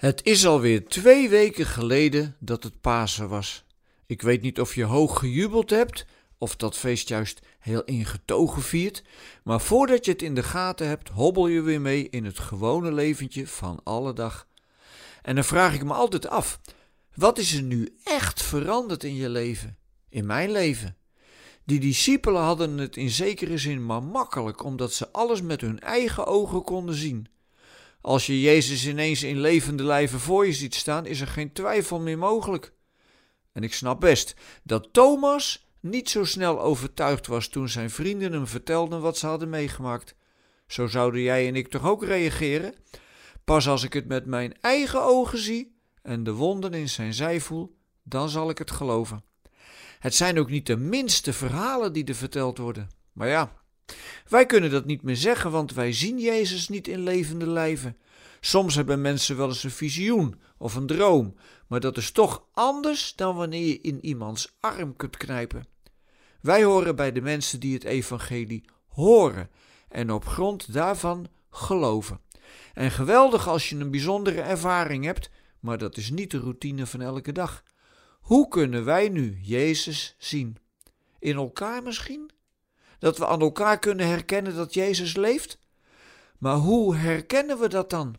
Het is alweer twee weken geleden dat het Pasen was. Ik weet niet of je hoog gejubeld hebt of dat feest juist heel ingetogen viert, maar voordat je het in de gaten hebt, hobbel je weer mee in het gewone leventje van alle dag. En dan vraag ik me altijd af: wat is er nu echt veranderd in je leven? In mijn leven? Die discipelen hadden het in zekere zin maar makkelijk, omdat ze alles met hun eigen ogen konden zien. Als je Jezus ineens in levende lijven voor je ziet staan, is er geen twijfel meer mogelijk. En ik snap best dat Thomas niet zo snel overtuigd was toen zijn vrienden hem vertelden wat ze hadden meegemaakt. Zo zouden jij en ik toch ook reageren? Pas als ik het met mijn eigen ogen zie en de wonden in zijn zij voel, dan zal ik het geloven. Het zijn ook niet de minste verhalen die er verteld worden. Maar ja, wij kunnen dat niet meer zeggen, want wij zien Jezus niet in levende lijven. Soms hebben mensen wel eens een visioen of een droom, maar dat is toch anders dan wanneer je in iemands arm kunt knijpen. Wij horen bij de mensen die het evangelie horen en op grond daarvan geloven. En geweldig als je een bijzondere ervaring hebt, maar dat is niet de routine van elke dag. Hoe kunnen wij nu Jezus zien? In elkaar misschien? Dat we aan elkaar kunnen herkennen dat Jezus leeft? Maar hoe herkennen we dat dan?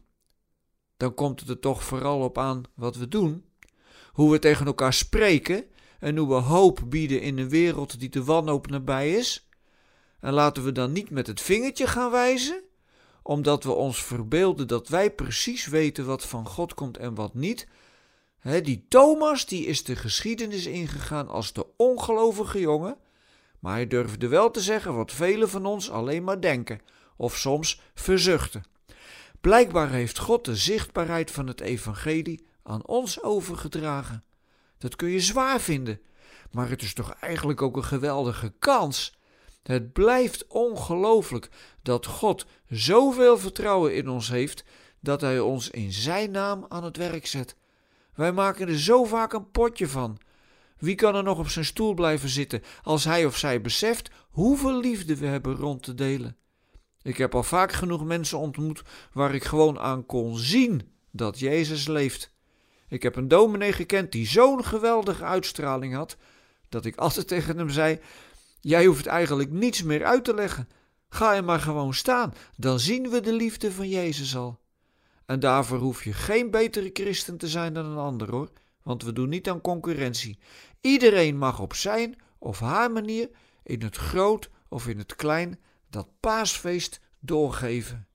Dan komt het er toch vooral op aan wat we doen, hoe we tegen elkaar spreken en hoe we hoop bieden in een wereld die te wanhoop nabij is. En laten we dan niet met het vingertje gaan wijzen, omdat we ons verbeelden dat wij precies weten wat van God komt en wat niet. die Thomas die is de geschiedenis ingegaan als de ongelovige jongen maar hij durfde wel te zeggen wat velen van ons alleen maar denken of soms verzuchten. Blijkbaar heeft God de zichtbaarheid van het evangelie aan ons overgedragen. Dat kun je zwaar vinden, maar het is toch eigenlijk ook een geweldige kans. Het blijft ongelooflijk dat God zoveel vertrouwen in ons heeft dat Hij ons in Zijn naam aan het werk zet. Wij maken er zo vaak een potje van. Wie kan er nog op zijn stoel blijven zitten als hij of zij beseft hoeveel liefde we hebben rond te delen? Ik heb al vaak genoeg mensen ontmoet waar ik gewoon aan kon zien dat Jezus leeft. Ik heb een dominee gekend die zo'n geweldige uitstraling had, dat ik altijd tegen hem zei: Jij hoeft eigenlijk niets meer uit te leggen. Ga er maar gewoon staan, dan zien we de liefde van Jezus al. En daarvoor hoef je geen betere christen te zijn dan een ander hoor want we doen niet aan concurrentie. Iedereen mag op zijn of haar manier, in het groot of in het klein, dat paasfeest doorgeven.